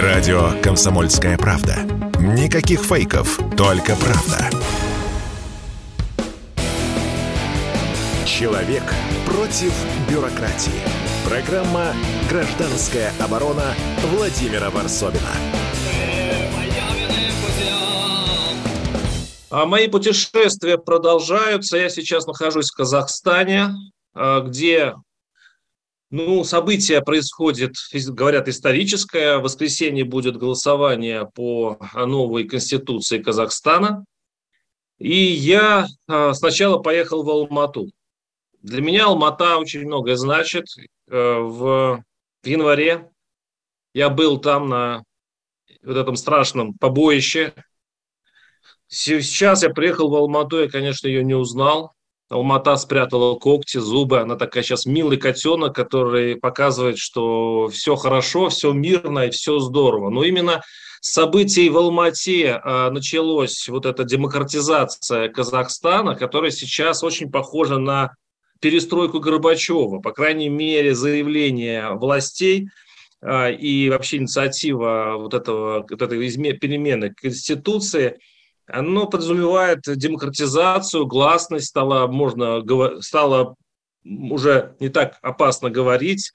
Радио «Комсомольская правда». Никаких фейков, только правда. Человек против бюрократии. Программа «Гражданская оборона» Владимира Варсовина. А мои путешествия продолжаются. Я сейчас нахожусь в Казахстане, а, где ну, событие происходит, говорят, историческое. В воскресенье будет голосование по новой конституции Казахстана. И я а, сначала поехал в Алмату. Для меня Алмата очень многое значит. Э, в январе я был там на вот этом страшном побоище. Сейчас я приехал в Алмату, я, конечно, ее не узнал. Алмата спрятала когти, зубы. Она такая сейчас милый котенок, который показывает, что все хорошо, все мирно и все здорово. Но именно событий в Алмате а, началась вот эта демократизация Казахстана, которая сейчас очень похожа на перестройку Горбачева. По крайней мере, заявление властей а, и вообще инициатива вот этого, вот этой перемены Конституции – оно подразумевает демократизацию, гласность, стало, можно, стало уже не так опасно говорить.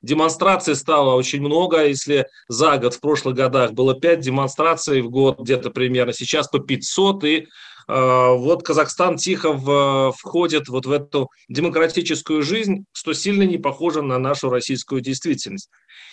Демонстраций стало очень много. Если за год в прошлых годах было 5 демонстраций в год где-то примерно, сейчас по 500. И вот Казахстан тихо в, входит вот в эту демократическую жизнь, что сильно не похоже на нашу российскую действительность.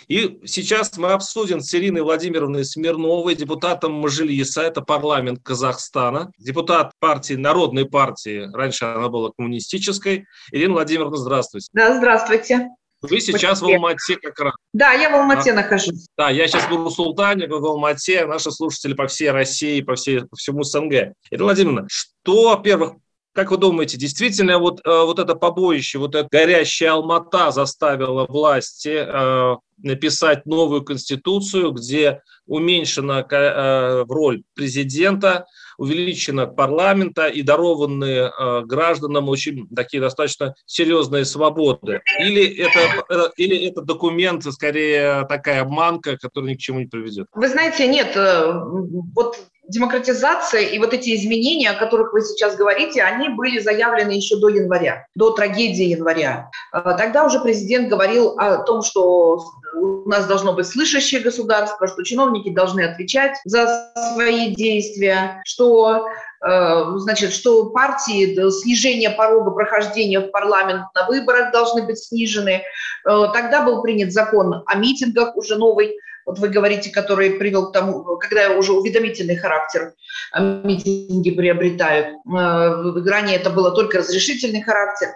И сейчас мы обсудим с Ириной Владимировной Смирновой, депутатом Мажилиса, это парламент Казахстана, депутат партии, Народной партии, раньше она была коммунистической. Ирина Владимировна, здравствуйте. Да, здравствуйте. Вы сейчас в Алмате как раз. Да, я в Алмате да. нахожусь. Да, я сейчас в Султане, вы в Алмате, наши слушатели по всей России, по, всей, по всему СНГ. Ирина Владимировна, что, во-первых, как вы думаете, действительно вот, э, вот это побоище, вот эта горящая Алмата заставила власти э, написать новую конституцию, где уменьшена э, роль президента, увеличена парламента и дарованные э, гражданам очень такие достаточно серьезные свободы? Или это, э, или это документ, скорее, такая обманка, которая ни к чему не приведет? Вы знаете, нет, вот демократизация и вот эти изменения, о которых вы сейчас говорите, они были заявлены еще до января, до трагедии января. Тогда уже президент говорил о том, что у нас должно быть слышащее государство, что чиновники должны отвечать за свои действия, что э, значит, что партии снижение порога прохождения в парламент на выборах должны быть снижены. Э, тогда был принят закон о митингах, уже новый, вот вы говорите, который привел к тому, когда уже уведомительный характер митинги приобретают. Э, ранее это было только разрешительный характер.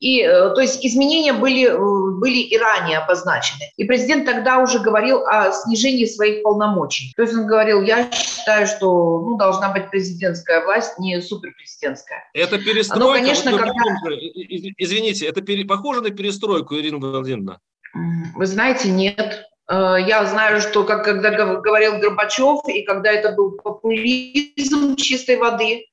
И, э, то есть изменения были, э, были и ранее обозначены. И президент тогда уже говорил о снижении своих полномочий. То есть он говорил, я считаю, что ну, должна быть президентская власть, не суперпрезидентская. Это перестройка? Но, конечно, вот, когда... Извините, это пере... похоже на перестройку, Ирина Владимировна? Вы знаете, нет. Э, я знаю, что, как когда говорил Горбачев, и когда это был популизм чистой воды,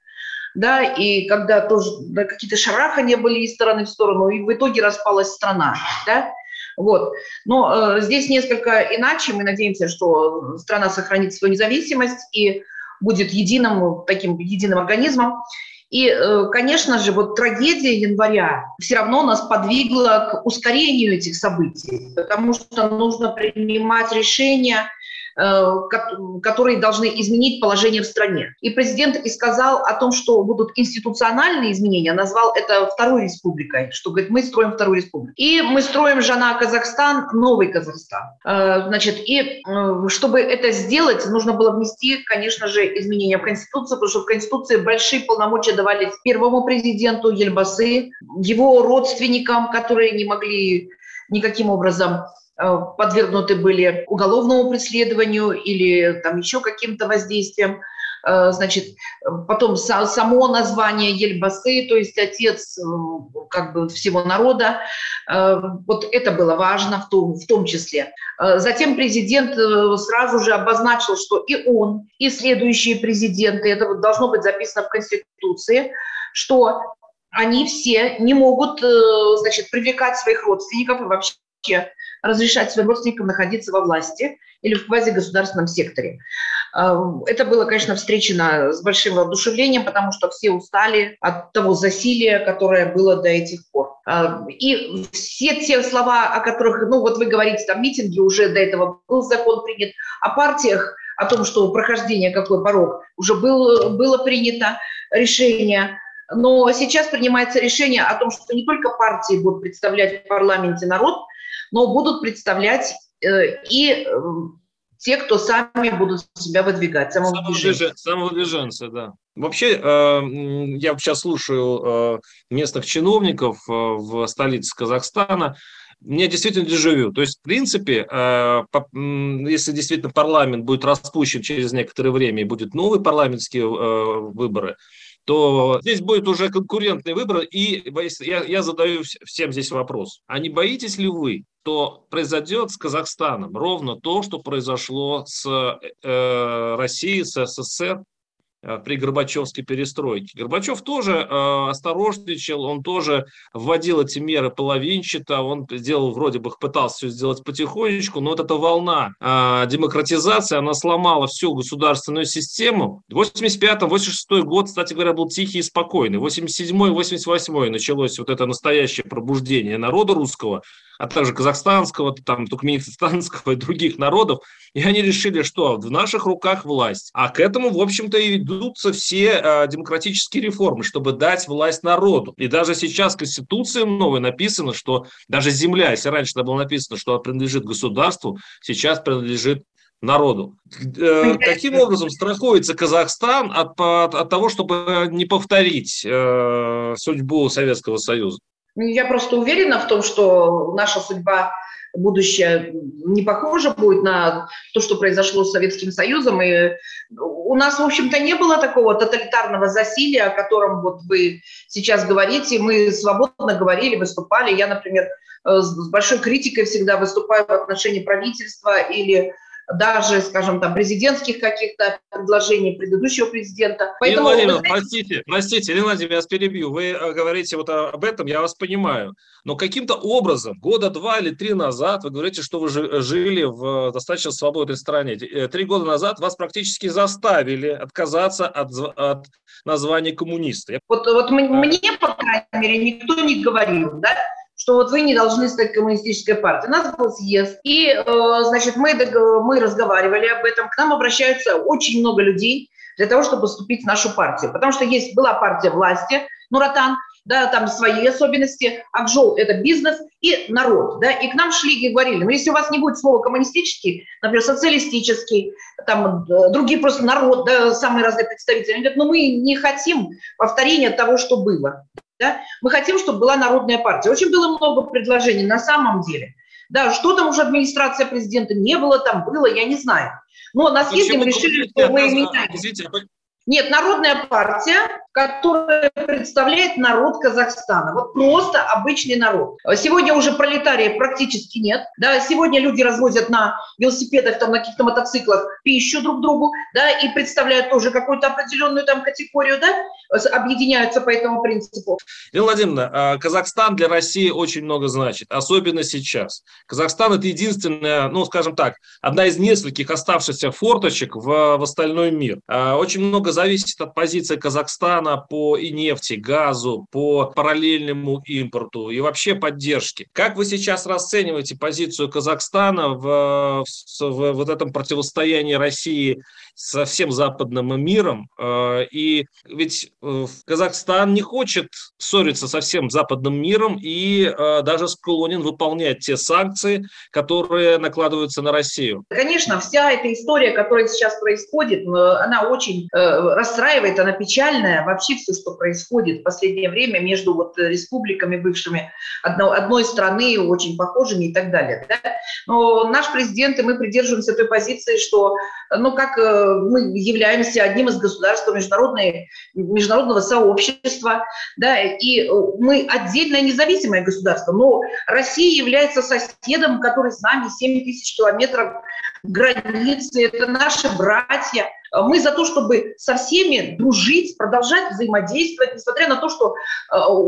да, и когда тоже да, какие-то шарахания были из стороны в сторону, и в итоге распалась страна, да, вот. Но э, здесь несколько иначе. Мы надеемся, что страна сохранит свою независимость и будет единым таким единым организмом. И, э, конечно же, вот трагедия января все равно нас подвигла к ускорению этих событий, потому что нужно принимать решения которые должны изменить положение в стране. И президент и сказал о том, что будут институциональные изменения, назвал это второй республикой, что говорит, мы строим вторую республику. И мы строим Жана Казахстан, новый Казахстан. Э, значит, и э, чтобы это сделать, нужно было внести, конечно же, изменения в Конституцию, потому что в Конституции большие полномочия давались первому президенту Ельбасы, его родственникам, которые не могли никаким образом Э, подвергнуты были уголовному преследованию или там еще каким-то воздействием. Э, значит, потом само название Ельбасы, то есть отец э, как бы всего народа, вот это было важно в том, в том числе. Затем президент сразу же обозначил, что и он, и следующие президенты, это должно быть записано в Конституции, что они все не могут, значит, привлекать своих родственников и вообще разрешать своим родственникам находиться во власти или в квазигосударственном секторе. Это было, конечно, встречено с большим воодушевлением, потому что все устали от того засилия, которое было до этих пор. И все те слова, о которых, ну вот вы говорите, там митинги, уже до этого был закон принят, о партиях, о том, что прохождение какой порог, уже был, было принято решение. Но сейчас принимается решение о том, что не только партии будут представлять в парламенте народ, но будут представлять э, и э, те, кто сами будут себя выдвигать, самовыдвиженцы. Самовыдвиженцы, да. Вообще, э, я сейчас слушаю местных чиновников в столице Казахстана, мне действительно дежавю. То есть, в принципе, если действительно парламент будет распущен через некоторое время и будет новые парламентские выборы, то здесь будет уже конкурентный выбор. И я, я задаю всем здесь вопрос. А не боитесь ли вы, что произойдет с Казахстаном ровно то, что произошло с э, Россией, с СССР Э, при Горбачевской перестройке. Горбачев тоже э, осторожничал, он тоже вводил эти меры половинчато, он сделал, вроде бы пытался все сделать потихонечку, но вот эта волна э, демократизации, она сломала всю государственную систему. 85-86 год, кстати говоря, был тихий и спокойный. 87-88 началось вот это настоящее пробуждение народа русского, а также казахстанского, там, туркменистанского и других народов, и они решили, что в наших руках власть. А к этому, в общем-то, и ведутся все э, демократические реформы, чтобы дать власть народу. И даже сейчас в Конституции новой написано, что даже земля, если раньше это было написано, что она принадлежит государству, сейчас принадлежит народу. Э, каким образом страхуется Казахстан от, от, от того, чтобы не повторить э, судьбу Советского Союза? Я просто уверена в том, что наша судьба будущее не похоже будет на то, что произошло с Советским Союзом. И у нас, в общем-то, не было такого тоталитарного засилия, о котором вот вы сейчас говорите. Мы свободно говорили, выступали. Я, например, э, с большой критикой всегда выступаю в отношении правительства или даже, скажем, там, президентских каких-то предложений предыдущего президента. Поэтому, Ирина Владимировна, простите, простите, Ирина Владимировна, я вас перебью. Вы э, говорите вот об этом, я вас понимаю. Но каким-то образом, года два или три назад, вы говорите, что вы жили в достаточно свободной стране. Э, три года назад вас практически заставили отказаться от, от названия коммуниста. Вот, вот мне, по крайней мере, никто не говорил, да, что вот вы не должны стать коммунистической партией. У нас был съезд, и, э, значит, мы, мы разговаривали об этом. К нам обращаются очень много людей для того, чтобы вступить в нашу партию. Потому что есть, была партия власти, Нуратан, да, там свои особенности, Акжол – это бизнес и народ, да, и к нам шли и говорили, ну, если у вас не будет слова коммунистический, например, социалистический, там, другие просто народ, да, самые разные представители, они говорят, ну, мы не хотим повторения того, что было, да? Мы хотим, чтобы была народная партия. Очень было много предложений на самом деле. Да, что там уже администрация президента не было, там было, я не знаю. Но на съезде мы решили, что мы меняем. Извините, нет, Народная партия, которая представляет народ Казахстана. Вот просто обычный народ. Сегодня уже пролетариев практически нет. Да, сегодня люди развозят на велосипедах, там, на каких-то мотоциклах пищу друг другу, да, и представляют тоже какую-то определенную там категорию, да, объединяются по этому принципу. Елена Владимировна, а Казахстан для России очень много значит, особенно сейчас. Казахстан – это единственная, ну, скажем так, одна из нескольких оставшихся форточек в, в остальной мир. А очень много зависит от позиции Казахстана по и нефти, газу, по параллельному импорту и вообще поддержке. Как вы сейчас расцениваете позицию Казахстана в, в, в вот этом противостоянии России со всем западным миром? Э, и ведь э, Казахстан не хочет ссориться со всем западным миром и э, даже склонен выполнять те санкции, которые накладываются на Россию. Конечно, вся эта история, которая сейчас происходит, она очень расстраивает, она печальная. Вообще все, что происходит в последнее время между вот республиками бывшими одно, одной страны, очень похожими и так далее. Да? Но наш президент и мы придерживаемся той позиции, что ну, как э, мы являемся одним из государств международной, международного сообщества, да, и мы отдельное независимое государство, но Россия является соседом, который с нами 7 тысяч километров границы, это наши братья, Мы за то, чтобы со всеми дружить, продолжать взаимодействовать, несмотря на то, что,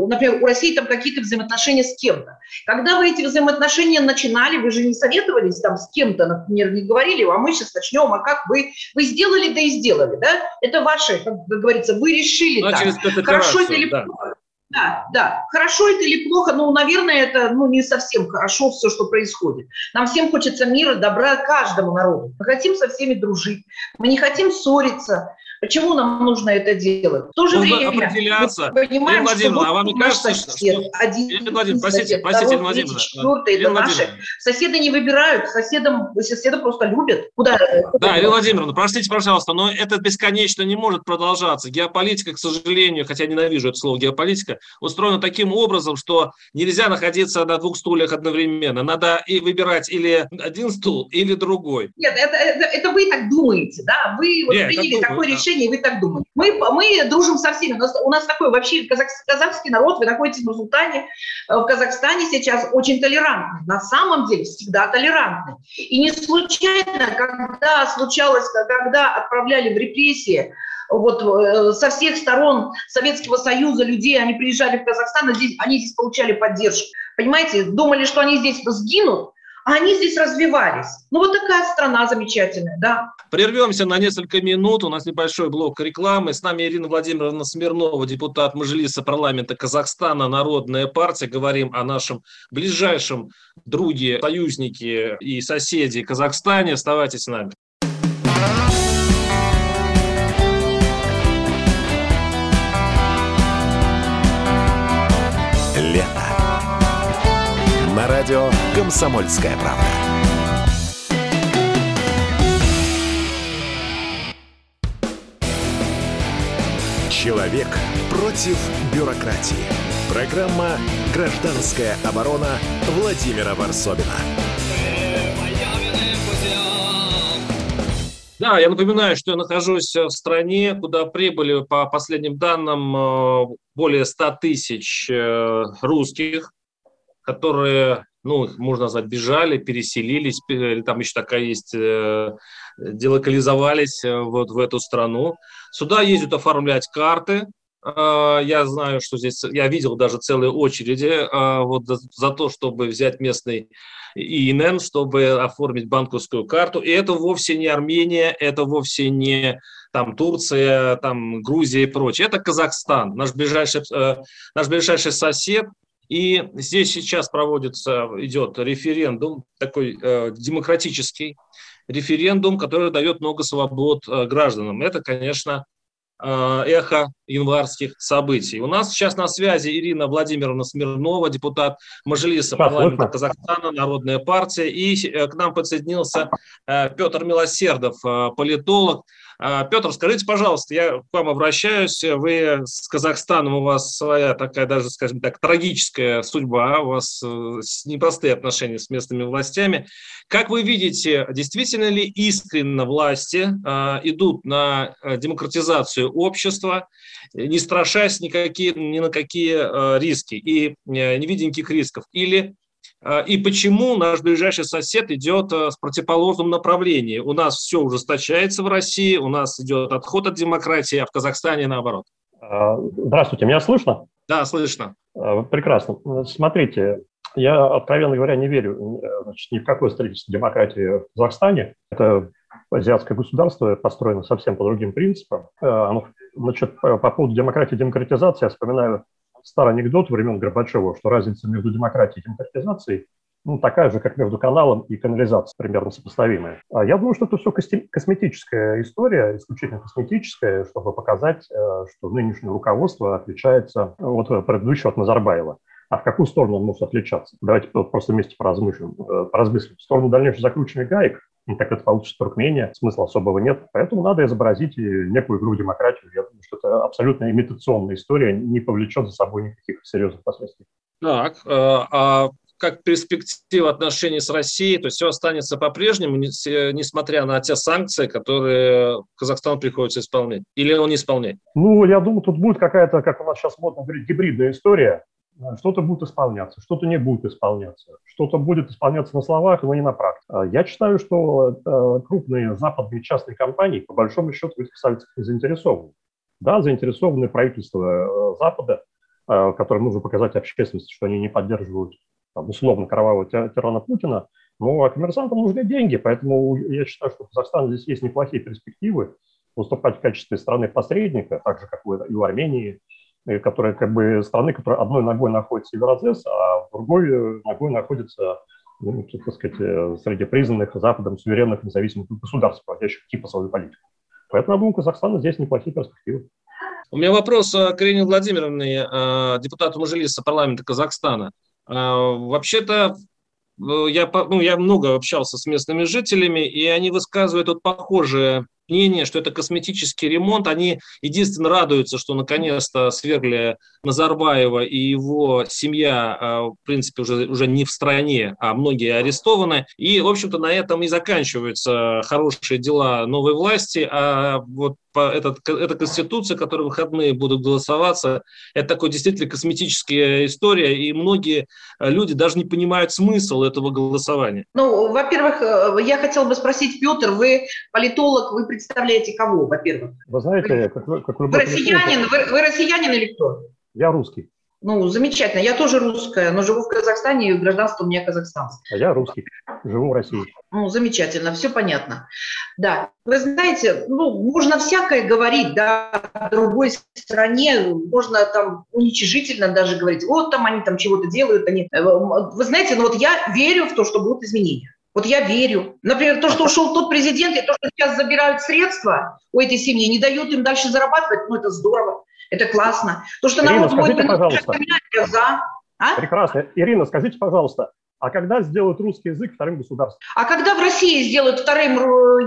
например, у России там какие-то взаимоотношения с кем-то. Когда вы эти взаимоотношения начинали, вы же не советовались там с кем-то, например, не говорили, а мы сейчас начнем, а как вы? Вы сделали, да и сделали, да? Это ваше, как говорится, вы решили ну, так. Хорошо или да. плохо? Да, да. Хорошо это или плохо, ну, наверное, это ну, не совсем хорошо все, что происходит. Нам всем хочется мира, добра каждому народу. Мы хотим со всеми дружить, мы не хотим ссориться. Почему нам нужно это делать? В то же нужно время определяться. мы понимаем, Ирина что а вам не кажется, сосед, что... один, Владимировна, простите, простите, Ирина Владимировна. Четвертый, это наши. Соседи не выбирают, соседам, соседа просто любят. Куда? Да, Ирина Владимировна, простите, пожалуйста, но это бесконечно не может продолжаться. Геополитика, к сожалению, хотя ненавижу это слово геополитика, устроена таким образом, что нельзя находиться на двух стульях одновременно. Надо и выбирать или один стул, или другой. Нет, это, это, это вы так думаете, да? Вы вот Нет, приняли такое решение, да. и вы так думаете. Мы, мы дружим со всеми. У нас, у нас такой вообще казах, казахский народ, вы находитесь в Нур-Султане, э, в Казахстане сейчас очень толерантный. На самом деле всегда толерантный. И не случайно, когда случалось, когда отправляли в репрессии вот э, со всех сторон Советского Союза людей, они приезжали в Казахстан, здесь, они здесь получали поддержку. Понимаете, думали, что они здесь сгинут, а они здесь развивались. Ну вот такая страна замечательная, да. Прервемся на несколько минут. У нас небольшой блок рекламы. С нами Ирина Владимировна Смирнова, депутат Мажилиса парламента Казахстана, Народная партия. Говорим о нашем ближайшем друге, союзнике и соседе Казахстане. Оставайтесь с нами. Радио «Комсомольская правда». Человек против бюрократии. Программа «Гражданская оборона» Владимира Варсобина. Да, я напоминаю, что я нахожусь в стране, куда прибыли, по последним данным, э, более 100 тысяч э, русских, которые, ну, можно назвать, бежали, переселились, или там еще такая есть, э, делокализовались вот в эту страну. Сюда ездят оформлять карты, я знаю, что здесь, я видел даже целые очереди вот за то, чтобы взять местный ИНН, чтобы оформить банковскую карту. И это вовсе не Армения, это вовсе не там Турция, там Грузия и прочее. Это Казахстан, наш ближайший, э, наш ближайший сосед. И здесь сейчас проводится, идет референдум, такой э, демократический референдум, который дает много свобод э, гражданам. Это, конечно, Э, эхо январских событий. У нас сейчас на связи Ирина Владимировна Смирнова, депутат Мажилиса парламента Казахстана, Народная партия, и э, к нам подсоединился э, Петр Милосердов, политолог. Петр, скажите, пожалуйста, я к вам обращаюсь, вы с Казахстаном, у вас своя такая даже, скажем так, трагическая судьба, у вас непростые отношения с местными властями. Как вы видите, действительно ли искренне власти э, идут на э, демократизацию общества, не страшась никакие, ни на какие э, риски и э, не рисков? Или э, и почему наш ближайший сосед идет э, с противоположным направлением? У нас все ужесточается в России, у нас идет отход от демократии, а в Казахстане наоборот. А, здравствуйте, меня слышно? Да, слышно. А, прекрасно. Смотрите, я, откровенно говоря, не верю э, значит, ни в какое строительство демократии в Казахстане. Это азиатское государство построено совсем по другим принципам. Э, оно, значит, по поводу демократии и демократизации я вспоминаю старый анекдот времен Горбачева, что разница между демократией и демократизацией ну, такая же, как между каналом и канализацией, примерно сопоставимая. А я думаю, что это все косметическая история, исключительно косметическая, чтобы показать, э, что нынешнее руководство отличается от предыдущего, от Назарбаева. А в какую сторону он может отличаться? Давайте просто вместе поразмыслим. Э, поразмыслим. В сторону дальнейшего закручивания гаек, так это получится Туркмения, смысла особого нет. Поэтому надо изобразить и некую игру демократию. Я думаю, что это абсолютно имитационная история, не повлечет за собой никаких серьезных последствий. Так, э, а как перспектива отношений с Россией, то есть все останется по-прежнему, несмотря на те санкции, которые Казахстану приходится исполнять? Или он не исполняет? Ну, я думаю, тут будет какая-то, как у нас сейчас модно говорить, гибридная история что-то будет исполняться, что-то не будет исполняться, что-то будет исполняться на словах, но не на практике. А я считаю, что э, крупные западные частные компании, по большому счету, в этих санкциях не заинтересованы. Да, заинтересованы правительство Запада, которым нужно показать общественности, что они не поддерживают там, условно кровавого тирана Путина, но коммерсантам нужны деньги, поэтому я считаю, что у Казахстана здесь есть неплохие перспективы выступать в качестве страны-посредника, так же, как и у Армении, которая как бы страны, которая одной ногой находится в Евразес, а другой ногой находится ну, так сказать, э, среди признанных Западом суверенных независимых государств, проводящих типа свою политику. Поэтому, я думаю, у Казахстана здесь неплохие перспективы. У меня вопрос к Ирине Владимировне, э, депутату Мажилиса парламента Казахстана. Э, вообще-то я, ну, я много общался с местными жителями, и они высказывают вот похожее мнение, что это косметический ремонт. Они единственно радуются, что наконец-то свергли Назарбаева и его семья, а, в принципе, уже, уже не в стране, а многие арестованы. И, в общем-то, на этом и заканчиваются хорошие дела новой власти, а вот этот, эта конституция, которая в выходные будут голосоваться, это такой действительно косметическая история, и многие э, люди даже не понимают смысл этого голосования. Ну, во-первых, э, я хотела бы спросить, Петр, вы политолог, вы представляете кого, во-первых? Вы знаете, как, как вы... Вы россиянин, вы, вы россиянин или кто? Я русский. Ну, замечательно. Я тоже русская, но живу в Казахстане, и гражданство у меня казахстанское. А я русский, живу в России. Ну, замечательно, все понятно. Да, вы знаете, ну, можно всякое говорить, да, о другой стране, можно там уничижительно даже говорить, вот там они там чего-то делают, они... Э, вы знаете, ну вот я верю в то, что будут изменения. Вот я верю. Например, то, что ушел тот президент, и то, что сейчас забирают средства у этой семьи, не дают им дальше зарабатывать, ну, это здорово. Это классно. То, что Ирина, народ скажите, будет пожалуйста. я за. А? Прекрасно. Ирина, скажите, пожалуйста, а когда сделают русский язык вторым государством? А когда в России сделают вторым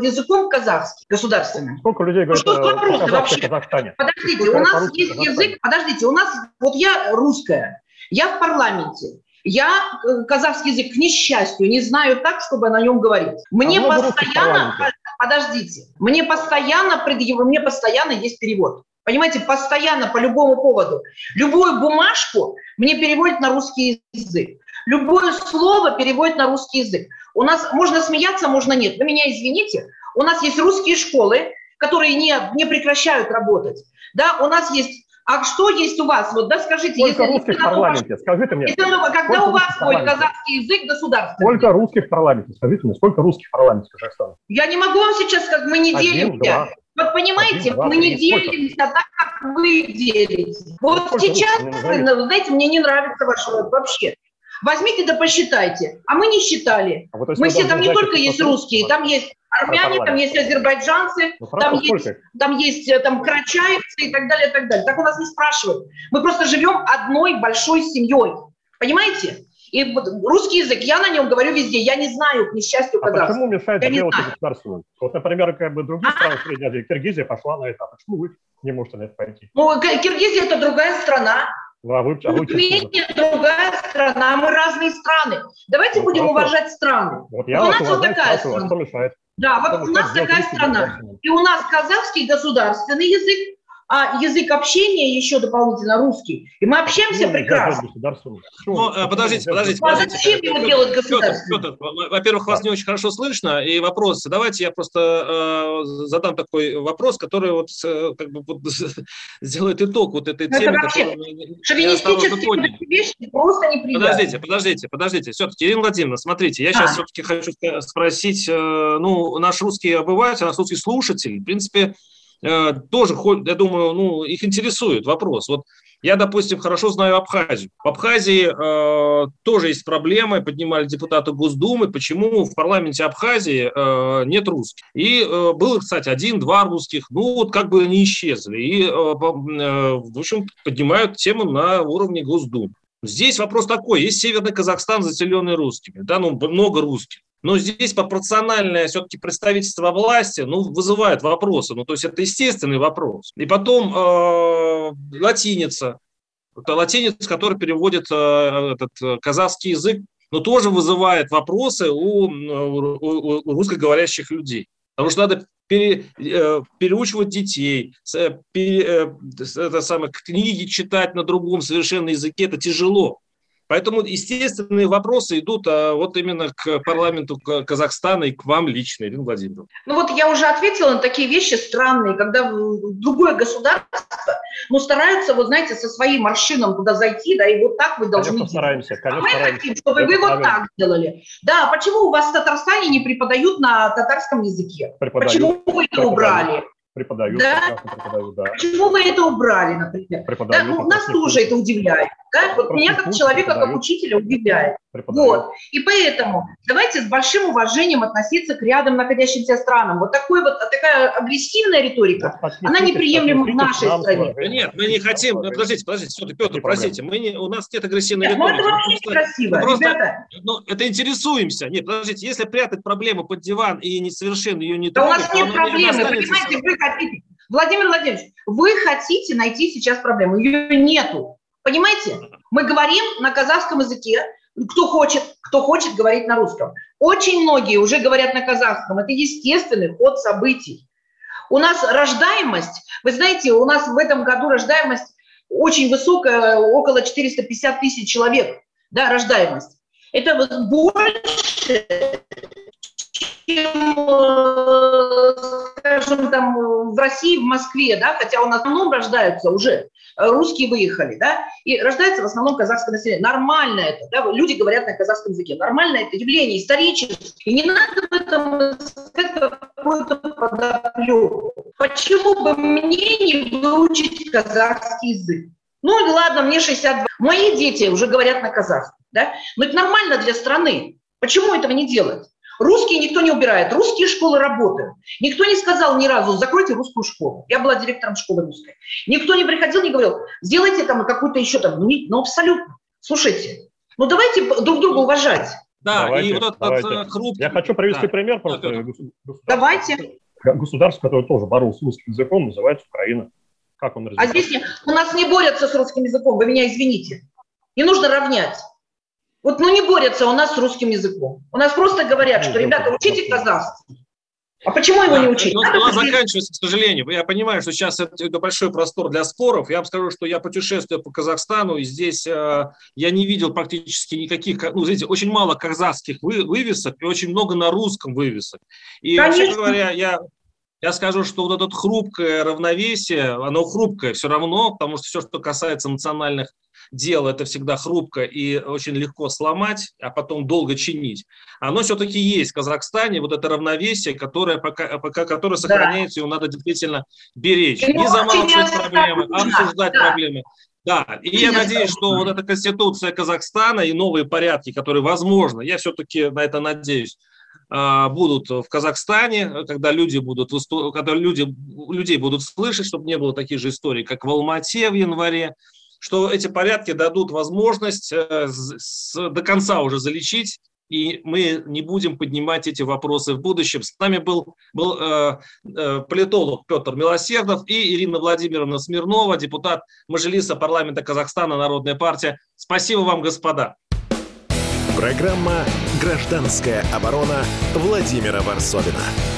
языком казахский, государственным? Сколько людей говорят ну, что вопрос вообще? Казахстане? Подождите, у нас есть язык, подождите, у нас, вот я русская, я в парламенте, я э, казахский язык, к несчастью, не знаю так, чтобы на нем говорить. Мне а постоянно, подождите, мне постоянно, мне постоянно есть перевод. Понимаете, постоянно по любому поводу. Любую бумажку мне переводят на русский язык. Любое слово переводят на русский язык. У нас можно смеяться, можно нет. Вы меня извините. У нас есть русские школы, которые не, не прекращают работать. Да, у нас есть а что есть у вас? Вот, да, скажите, Сколько если русских в парламенте? Скажите мне. Если, когда у вас будет казахский язык государственный? Сколько русских в парламенте? Скажите мне, сколько русских в парламенте Казахстана? Я не могу вам сейчас, как мы не делимся. Один, два. Вот понимаете, Один, два, мы не делимся так, как вы делитесь. Вот сколько сейчас, знаете, мне не нравится ваш вообще. Возьмите да посчитайте. А мы не считали. А вот, мы все там не только есть русские, там есть армяне, там есть азербайджанцы, ну, там, есть, там есть э, там крачаевцы и так далее, и так далее. Так у нас не спрашивают. Мы просто живем одной большой семьей. Понимаете? И русский язык, я на нем говорю везде, я не знаю, к несчастью, а когда. почему мешает я делать государственным? Вот, например, как бы другие а? страны Средней Азии, Киргизия пошла на это, а почему вы не можете на это пойти? Ну, Киргизия – это другая страна. Ну, а вы, а вы Туркмения – другая страна, мы разные страны. Давайте ну, будем хорошо. уважать страны. Вот я у нас вот такая страна. Что мешает? Да, вот у нас такая страна. И у нас казахский государственный язык, а язык общения еще дополнительно русский. И мы общаемся ну, прекрасно. Ну, э, подождите, подождите. А зачем его делать государственным? Во-первых, вас не очень хорошо слышно, и вопрос. Давайте я просто э, задам такой вопрос, который вот э, как бы вот, сделает итог вот этой темы. Шовинистические вещи просто не Подождите, подождите, подождите. Все-таки, Ирина Владимировна, смотрите, я а. сейчас все-таки хочу спросить, э, ну, наш русский обыватель, наш русский слушатель, в принципе, тоже, я думаю, ну, их интересует вопрос. Вот я, допустим, хорошо знаю Абхазию. В Абхазии э, тоже есть проблемы, поднимали депутаты Госдумы, почему в парламенте Абхазии э, нет русских. И э, было, кстати, один-два русских, ну вот как бы они исчезли. И, э, э, в общем, поднимают тему на уровне Госдумы. Здесь вопрос такой, есть Северный Казахстан, заселенный русскими, да, ну, много русских. Но здесь пропорциональное все-таки представительство власти ну, вызывает вопросы. Ну, то есть это естественный вопрос. И потом э, латиница. Это латиница, который переводит э, этот э, казахский язык, но тоже вызывает вопросы у, у, у русскоговорящих людей. Потому что надо пере, э, переучивать детей, пере, это самое, книги читать на другом совершенно языке, это тяжело. Поэтому естественные вопросы идут а вот именно к парламенту Казахстана и к вам лично, Ирина Владимировна. Ну вот я уже ответила на такие вещи странные, когда другое государство ну, стараются, вот знаете, со своим маршином туда зайти, да, и вот так вы должны... Конечно, стараемся, конечно, мы стараемся. хотим, чтобы Это вы правильно. вот так делали. Да, почему у вас в Татарстане не преподают на татарском языке? Преподают, почему вы это убрали? Преподают, да? преподают, да. Почему вы это убрали, например? Да, ну, нас тоже это удивляет. Да? Вот меня как человека, как учителя удивляет. Вот. И поэтому давайте с большим уважением относиться к рядом находящимся странам. Вот такой вот такая агрессивная риторика, вот, она неприемлема в нашей стране. Да нет, мы не хотим. Подождите, подождите, все, Петр, простите, мы не, у нас нет агрессивной нет, риторики. Ну, это вообще красиво, просто, ребята. Ну, это интересуемся. Нет, подождите, если прятать проблему под диван и несовершенно ее не Да у нас нет проблемы, понимаете, вы хотите. Владимир Владимирович, вы хотите найти сейчас проблему, ее нету. Понимаете? Мы говорим на казахском языке, кто хочет, кто хочет говорить на русском. Очень многие уже говорят на казахском. Это естественный ход событий. У нас рождаемость, вы знаете, у нас в этом году рождаемость очень высокая, около 450 тысяч человек, да, рождаемость. Это больше, чем, скажем, там в России, в Москве, да, хотя у нас в основном рождаются уже русские выехали, да, и рождается в основном казахское население. Нормально это, да, люди говорят на казахском языке. Нормально это явление, историческое. И не надо в этом искать какую-то подоплеку. Почему бы мне не выучить казахский язык? Ну, ладно, мне 62. Мои дети уже говорят на казахском, да? Но это нормально для страны. Почему этого не делать? Русские никто не убирает, русские школы работают. Никто не сказал ни разу, закройте русскую школу. Я была директором школы русской. Никто не приходил, не говорил, сделайте там какую-то еще там, ну, ну абсолютно. Слушайте, ну давайте друг друга уважать. Да, давайте, и вот этот э, хрупкий... Я хочу привести да. пример просто. Да, давайте. Государство, которое тоже боролось с русским языком, называется Украина. Как он развивается? А здесь у нас не борются с русским языком, вы меня извините. Не нужно равнять. Вот ну не борются у нас с русским языком. У нас просто говорят, что, ребята, учите казахский. А почему его да, не учить? Но дела заканчивается, к сожалению. Я понимаю, что сейчас это большой простор для споров. Я вам скажу, что я путешествую по Казахстану, и здесь э, я не видел практически никаких, ну, знаете, очень мало казахских вы, вывесок и очень много на русском вывесок. И, Конечно. вообще говоря, я, я скажу, что вот это хрупкое равновесие, оно хрупкое все равно, потому что все, что касается национальных дело это всегда хрупко и очень легко сломать, а потом долго чинить. Оно все-таки есть в Казахстане, вот это равновесие, которое пока, пока которое сохраняется, да. его надо действительно беречь. Не замалчивать проблемы, обсуждать да. проблемы. Да, и я надеюсь, что вот эта конституция Казахстана и новые порядки, которые, возможно, я все-таки на это надеюсь, а, будут в Казахстане, когда люди будут когда люди, людей будут слышать, чтобы не было таких же историй, как в Алмате в январе, что эти порядки дадут возможность э, до конца уже залечить и мы не будем поднимать эти вопросы в будущем. С нами был, был э, э, политолог Петр Милосердов и Ирина Владимировна Смирнова, депутат Мажилиса парламента Казахстана, Народная партия. Спасибо вам, господа. Программа «Гражданская оборона» Владимира Варсовина.